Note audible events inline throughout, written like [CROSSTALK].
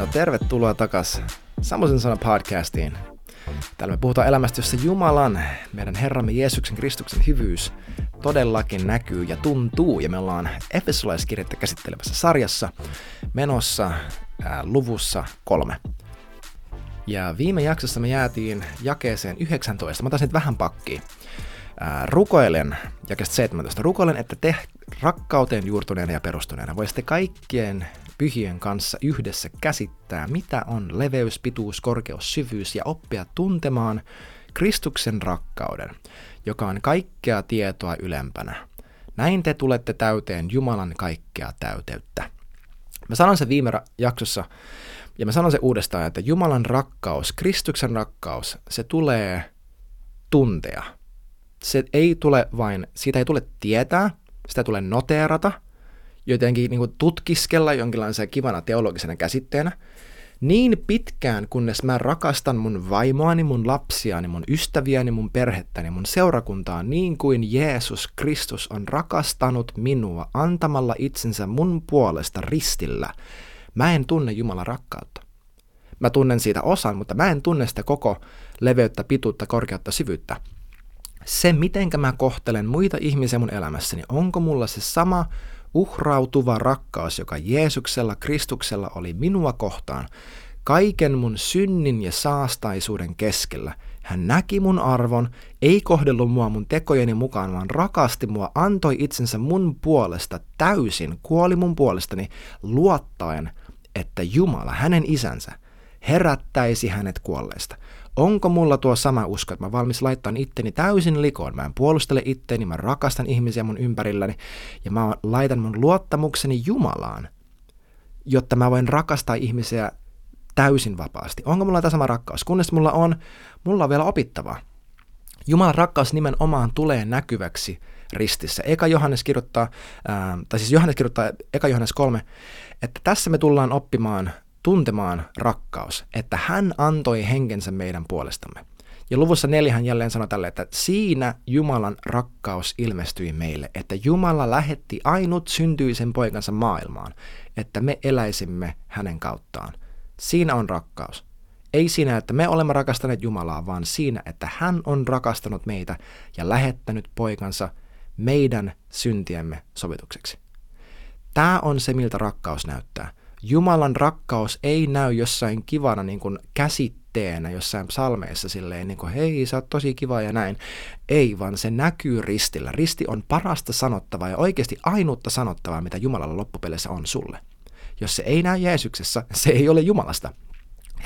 No tervetuloa takas Samosen sana podcastiin. Täällä me puhutaan elämästä, jossa Jumalan, meidän Herramme Jeesuksen Kristuksen hyvyys todellakin näkyy ja tuntuu. Ja me ollaan Efesolaiskirjettä käsittelevässä sarjassa menossa ää, luvussa kolme. Ja viime jaksossa me jäätiin jakeeseen 19. Mä otan nyt vähän pakkiin. Rukoilen, jakeesta 17, rukoilen, että te rakkauteen juurtuneena ja perustuneena voisitte kaikkien pyhien kanssa yhdessä käsittää, mitä on leveys, pituus, korkeus, syvyys ja oppia tuntemaan Kristuksen rakkauden, joka on kaikkea tietoa ylempänä. Näin te tulette täyteen Jumalan kaikkea täyteyttä. Mä sanon sen viime jaksossa, ja mä sanon sen uudestaan, että Jumalan rakkaus, Kristuksen rakkaus, se tulee tuntea. Se ei tule vain, siitä ei tule tietää, sitä tulee noteerata – jotenkin niin kuin tutkiskella jonkinlaisen kivana teologisena käsitteenä, niin pitkään, kunnes mä rakastan mun vaimoani, mun lapsiani, mun ystäviäni, mun perhettäni, mun seurakuntaa niin kuin Jeesus Kristus on rakastanut minua antamalla itsensä mun puolesta ristillä, mä en tunne Jumalan rakkautta. Mä tunnen siitä osan, mutta mä en tunne sitä koko leveyttä, pituutta, korkeutta, syvyyttä. Se, mitenkä mä kohtelen muita ihmisiä mun elämässäni, onko mulla se sama uhrautuva rakkaus, joka Jeesuksella Kristuksella oli minua kohtaan, kaiken mun synnin ja saastaisuuden keskellä. Hän näki mun arvon, ei kohdellut mua mun tekojeni mukaan, vaan rakasti mua, antoi itsensä mun puolesta täysin, kuoli mun puolestani, luottaen, että Jumala, hänen isänsä, herättäisi hänet kuolleista. Onko mulla tuo sama usko, että mä valmis laittaa itteni täysin likoon? Mä en puolustele itteni, mä rakastan ihmisiä mun ympärilläni ja mä laitan mun luottamukseni Jumalaan, jotta mä voin rakastaa ihmisiä täysin vapaasti. Onko mulla tämä sama rakkaus? Kunnes mulla on, mulla on vielä opittavaa. Jumalan rakkaus nimenomaan tulee näkyväksi ristissä. Eka Johannes kirjoittaa, ää, tai siis Johannes kirjoittaa, Eka Johannes 3, että tässä me tullaan oppimaan tuntemaan rakkaus, että hän antoi henkensä meidän puolestamme. Ja luvussa neljä hän jälleen sanoi tälle, että siinä Jumalan rakkaus ilmestyi meille, että Jumala lähetti ainut syntyisen poikansa maailmaan, että me eläisimme hänen kauttaan. Siinä on rakkaus. Ei siinä, että me olemme rakastaneet Jumalaa, vaan siinä, että hän on rakastanut meitä ja lähettänyt poikansa meidän syntiemme sovitukseksi. Tämä on se, miltä rakkaus näyttää. Jumalan rakkaus ei näy jossain kivana niin kuin käsitteenä jossain psalmeissa silleen niin kuin hei sä oot tosi kiva ja näin. Ei, vaan se näkyy ristillä. Risti on parasta sanottavaa ja oikeasti ainutta sanottavaa, mitä Jumalalla loppupeleissä on sulle. Jos se ei näy Jeesuksessa, se ei ole Jumalasta.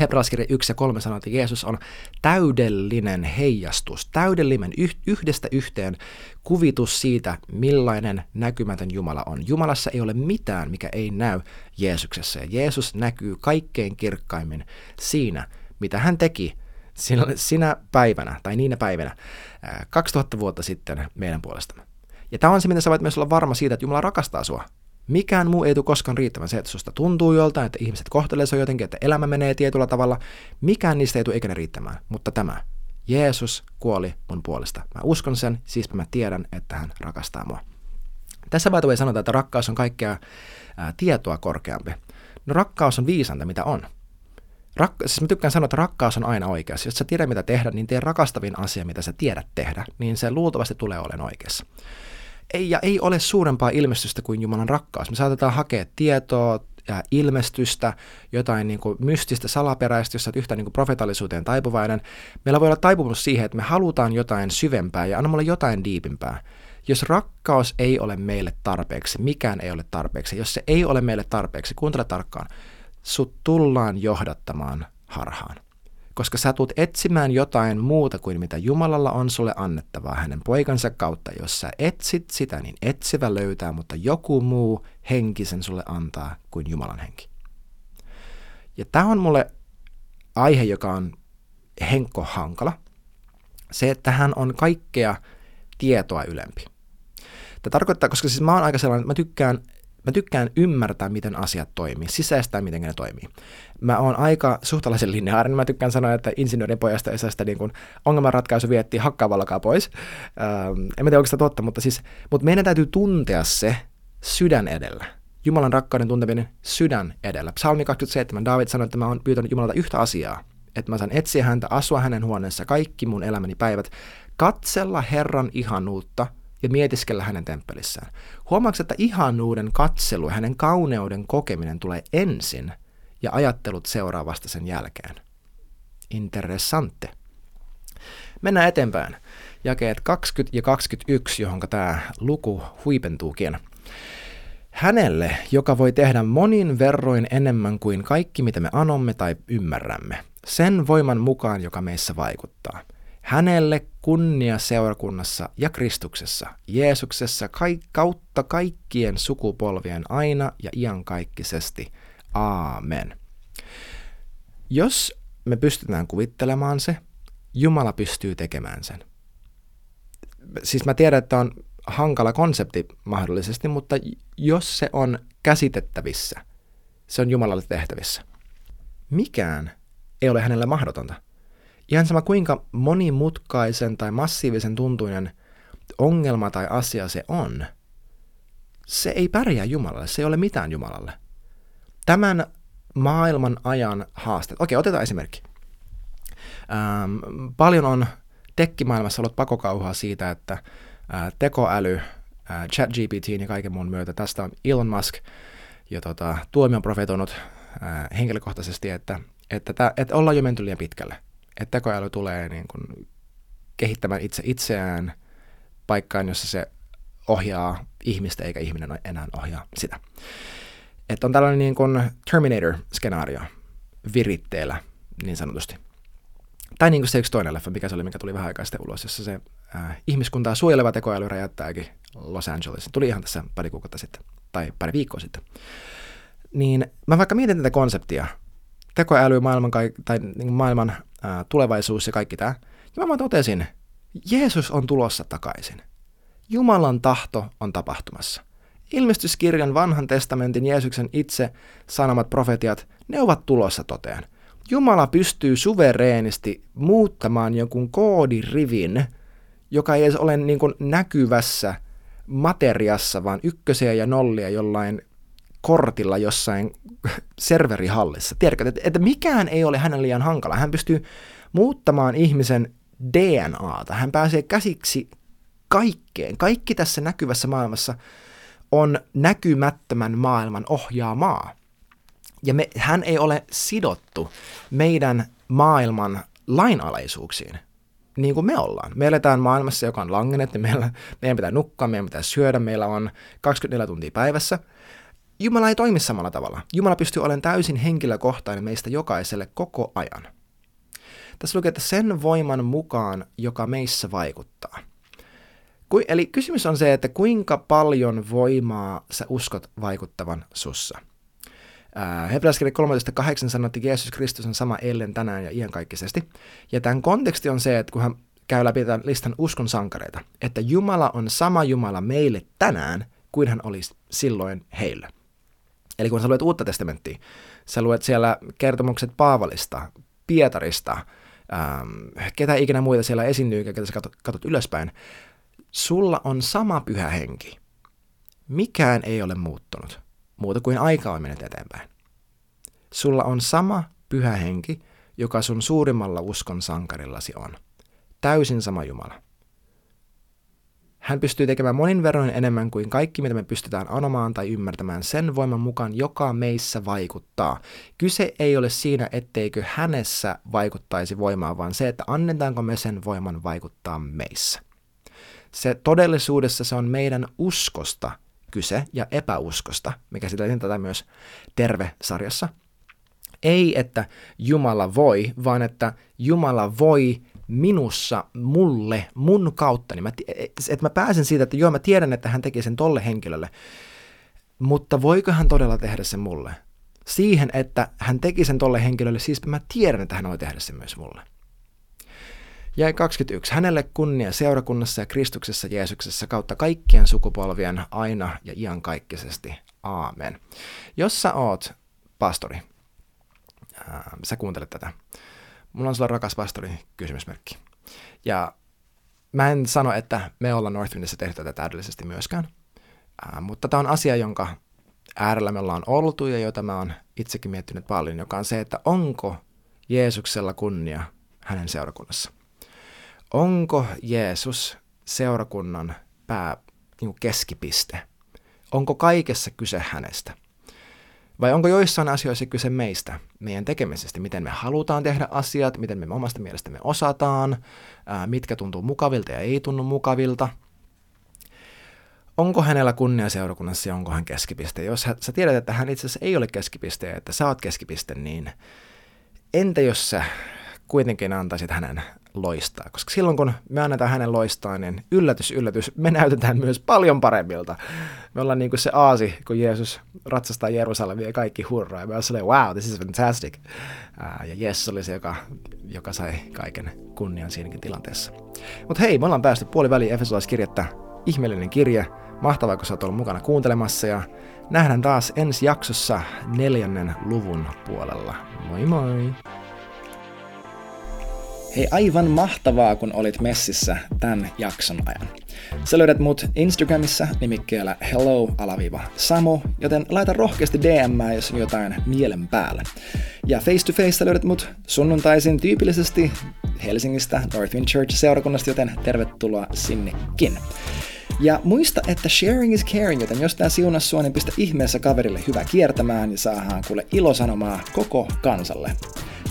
Hebrealaiskirja 1 ja 3 sanoo, että Jeesus on täydellinen heijastus, täydellinen yhdestä yhteen kuvitus siitä, millainen näkymätön Jumala on. Jumalassa ei ole mitään, mikä ei näy Jeesuksessa. Ja Jeesus näkyy kaikkein kirkkaimmin siinä, mitä hän teki sinä päivänä tai niinä päivinä 2000 vuotta sitten meidän puolestamme. Ja tämä on se, mitä sä voit myös olla varma siitä, että Jumala rakastaa sua. Mikään muu ei tule koskaan riittävän. Se, että susta tuntuu joltain, että ihmiset kohtelee se jotenkin, että elämä menee tietyllä tavalla. Mikään niistä ei tule ikinä riittämään. Mutta tämä, Jeesus kuoli mun puolesta. Mä uskon sen, siis mä tiedän, että hän rakastaa mua. Tässä by the sanotaan, että rakkaus on kaikkea ää, tietoa korkeampi. No rakkaus on viisanta, mitä on. Rak- siis mä tykkään sanoa, että rakkaus on aina oikeassa. Jos sä tiedät, mitä tehdä, niin tee rakastavin asia, mitä sä tiedät tehdä, niin se luultavasti tulee olemaan oikeassa ei, ja ei ole suurempaa ilmestystä kuin Jumalan rakkaus. Me saatetaan hakea tietoa, ja ilmestystä, jotain niin kuin mystistä, salaperäistä, jos olet yhtä niin kuin profetallisuuteen taipuvainen. Meillä voi olla taipumus siihen, että me halutaan jotain syvempää ja anna mulle jotain diipimpää. Jos rakkaus ei ole meille tarpeeksi, mikään ei ole tarpeeksi. Jos se ei ole meille tarpeeksi, kuuntele tarkkaan, sut tullaan johdattamaan harhaan koska sä tulet etsimään jotain muuta kuin mitä Jumalalla on sulle annettavaa hänen poikansa kautta. Jos sä etsit sitä, niin etsivä löytää, mutta joku muu henki sen sulle antaa kuin Jumalan henki. Ja tämä on mulle aihe, joka on henkko hankala. Se, että hän on kaikkea tietoa ylempi. Tämä tarkoittaa, koska siis mä oon aika sellainen, että mä tykkään Mä tykkään ymmärtää, miten asiat toimii, sisäistää, miten ne toimii. Mä oon aika suhtalaisen lineaarinen. Mä tykkään sanoa, että insinöörin pojasta ei saa sitä niin kuin ongelmanratkaisu viettiä hakkaavallakaan pois. Ähm, en mä tiedä, onko sitä totta, mutta, siis, mutta meidän täytyy tuntea se sydän edellä. Jumalan rakkauden tunteminen sydän edellä. Psalmi 27, David sanoi, että mä oon pyytänyt Jumalalta yhtä asiaa, että mä saan etsiä häntä, asua hänen huoneessa kaikki mun elämäni päivät, katsella Herran ihanuutta ja mietiskellä hänen temppelissään. Huomaatko, että ihanuuden katselu ja hänen kauneuden kokeminen tulee ensin ja ajattelut seuraavasta sen jälkeen. Interessante. Mennään eteenpäin. Jakeet 20 ja 21, johon tämä luku huipentuukin. Hänelle, joka voi tehdä monin verroin enemmän kuin kaikki, mitä me anomme tai ymmärrämme, sen voiman mukaan, joka meissä vaikuttaa. Hänelle kunnia seurakunnassa ja Kristuksessa, Jeesuksessa ka- kautta kaikkien sukupolvien aina ja iankaikkisesti. Aamen. Jos me pystytään kuvittelemaan se, Jumala pystyy tekemään sen. Siis mä tiedän, että on hankala konsepti mahdollisesti, mutta jos se on käsitettävissä, se on Jumalalle tehtävissä. Mikään ei ole hänelle mahdotonta. Ihan sama kuinka monimutkaisen tai massiivisen tuntuinen ongelma tai asia se on, se ei pärjää Jumalalle, se ei ole mitään Jumalalle. Tämän maailman ajan haasteet. Okei, otetaan esimerkki. Ähm, paljon on tekkimaailmassa ollut pakokauhaa siitä, että ää, tekoäly, ää, ChatGPT ja kaiken muun myötä. Tästä on Elon Musk ja tota, tuomion profetoinut ää, henkilökohtaisesti, että, että, tää, että ollaan jo menty liian pitkälle. Että tekoäly tulee niin kuin, kehittämään itse itseään paikkaan, jossa se ohjaa ihmistä eikä ihminen enää ohjaa sitä. Että on tällainen niin kuin Terminator-skenaario viritteellä niin sanotusti. Tai niin kuin se yksi toinen leffa, mikä se oli, mikä tuli vähän aikaa sitten ulos, jossa se äh, ihmiskuntaa suojeleva tekoäly räjäyttääkin Los Angeles. Tuli ihan tässä pari kuukautta sitten, tai pari viikkoa sitten. Niin mä vaikka mietin tätä konseptia, tekoäly, maailman, tai niin maailman äh, tulevaisuus ja kaikki tämä, ja mä vaan totesin, Jeesus on tulossa takaisin. Jumalan tahto on tapahtumassa. Ilmestyskirjan vanhan testamentin Jeesuksen itse sanomat profetiat, ne ovat tulossa toteen. Jumala pystyy suvereenisti muuttamaan jonkun koodirivin, joka ei edes ole niin kuin näkyvässä materiassa, vaan ykkösiä ja nollia jollain kortilla jossain [LAUGHS] serverihallissa. Tiedätkö, että, että mikään ei ole hänelle liian hankala. Hän pystyy muuttamaan ihmisen DNAta. Hän pääsee käsiksi kaikkeen. Kaikki tässä näkyvässä maailmassa on näkymättömän maailman ohjaamaa. Ja me, hän ei ole sidottu meidän maailman lainalaisuuksiin, niin kuin me ollaan. Me eletään maailmassa, joka on langennettu, meillä, meidän pitää nukkua, meidän pitää syödä, meillä on 24 tuntia päivässä. Jumala ei toimi samalla tavalla. Jumala pystyy olemaan täysin henkilökohtainen meistä jokaiselle koko ajan. Tässä lukee, että sen voiman mukaan, joka meissä vaikuttaa. Eli kysymys on se, että kuinka paljon voimaa sä uskot vaikuttavan sussa – Hebreaskirja 13.8 sanoo, että Jeesus Kristus on sama eilen, tänään ja iankaikkisesti. Ja tämän konteksti on se, että kun hän käy läpi tämän listan uskon sankareita, että Jumala on sama Jumala meille tänään kuin hän olisi silloin heille. Eli kun sä luet uutta testamenttia, sä luet siellä kertomukset Paavalista, Pietarista, ähm, ketä ikinä muita siellä esiintyy, ketä sä katot, katot ylöspäin, sulla on sama pyhä henki. Mikään ei ole muuttunut muuta kuin aika on mennyt eteenpäin. Sulla on sama pyhä henki, joka sun suurimmalla uskon sankarillasi on. Täysin sama Jumala. Hän pystyy tekemään monin verroin enemmän kuin kaikki, mitä me pystytään anomaan tai ymmärtämään sen voiman mukaan, joka meissä vaikuttaa. Kyse ei ole siinä, etteikö hänessä vaikuttaisi voimaa, vaan se, että annetaanko me sen voiman vaikuttaa meissä. Se todellisuudessa se on meidän uskosta, kyse ja epäuskosta, mikä sitä tätä myös Terve-sarjassa. Ei, että Jumala voi, vaan että Jumala voi minussa, mulle, mun kautta. Niin mä, että mä pääsen siitä, että joo, mä tiedän, että hän teki sen tolle henkilölle, mutta voiko hän todella tehdä sen mulle? Siihen, että hän teki sen tolle henkilölle, siis mä tiedän, että hän voi tehdä sen myös mulle. Jäi 21. Hänelle kunnia seurakunnassa ja Kristuksessa Jeesuksessa kautta kaikkien sukupolvien aina ja iankaikkisesti. Aamen. Jos sä oot pastori, ää, sä kuuntelet tätä. Mulla on sulla rakas pastori kysymysmerkki. Ja mä en sano, että me ollaan Northwindissä tehty tätä täydellisesti myöskään. Ää, mutta tämä on asia, jonka äärellä me ollaan oltu ja joita mä oon itsekin miettinyt paljon, joka on se, että onko Jeesuksella kunnia hänen seurakunnassa. Onko Jeesus seurakunnan pää niin keskipiste? Onko kaikessa kyse hänestä? Vai onko joissain asioissa kyse meistä, meidän tekemisestä, miten me halutaan tehdä asiat, miten me omasta mielestämme osataan, mitkä tuntuu mukavilta ja ei tunnu mukavilta. Onko hänellä kunnia seurakunnassa ja onko hän keskipiste? Jos sä tiedät, että hän itse asiassa ei ole keskipiste että sä oot keskipiste, niin entä jos sä kuitenkin antaisit hänen loistaa. Koska silloin kun me annetaan hänen loistaa, niin yllätys, yllätys, me näytetään myös paljon paremmilta. Me ollaan niin kuin se aasi, kun Jeesus ratsastaa Jerusalemia ja kaikki hurraa. Ja me ollaan wow, this is fantastic. ja Jeesus oli se, joka, joka sai kaiken kunnian siinäkin tilanteessa. Mutta hei, me ollaan päästy puoliväliin Efesolaiskirjettä. Ihmeellinen kirje. Mahtavaa, kun sä oot ollut mukana kuuntelemassa ja nähdään taas ensi jaksossa neljännen luvun puolella. Moi moi! Hei, aivan mahtavaa, kun olit messissä tämän jakson ajan. Sä löydät mut Instagramissa nimikkeellä hello-samu, joten laita rohkeasti DM, jos on jotain mielen päällä. Ja face to face löydät mut sunnuntaisin tyypillisesti Helsingistä Northwind Church-seurakunnasta, joten tervetuloa sinnekin. Ja muista, että sharing is caring, joten jos tää siunas sua, niin pistä ihmeessä kaverille hyvä kiertämään ja saadaan kuule ilosanomaa koko kansalle.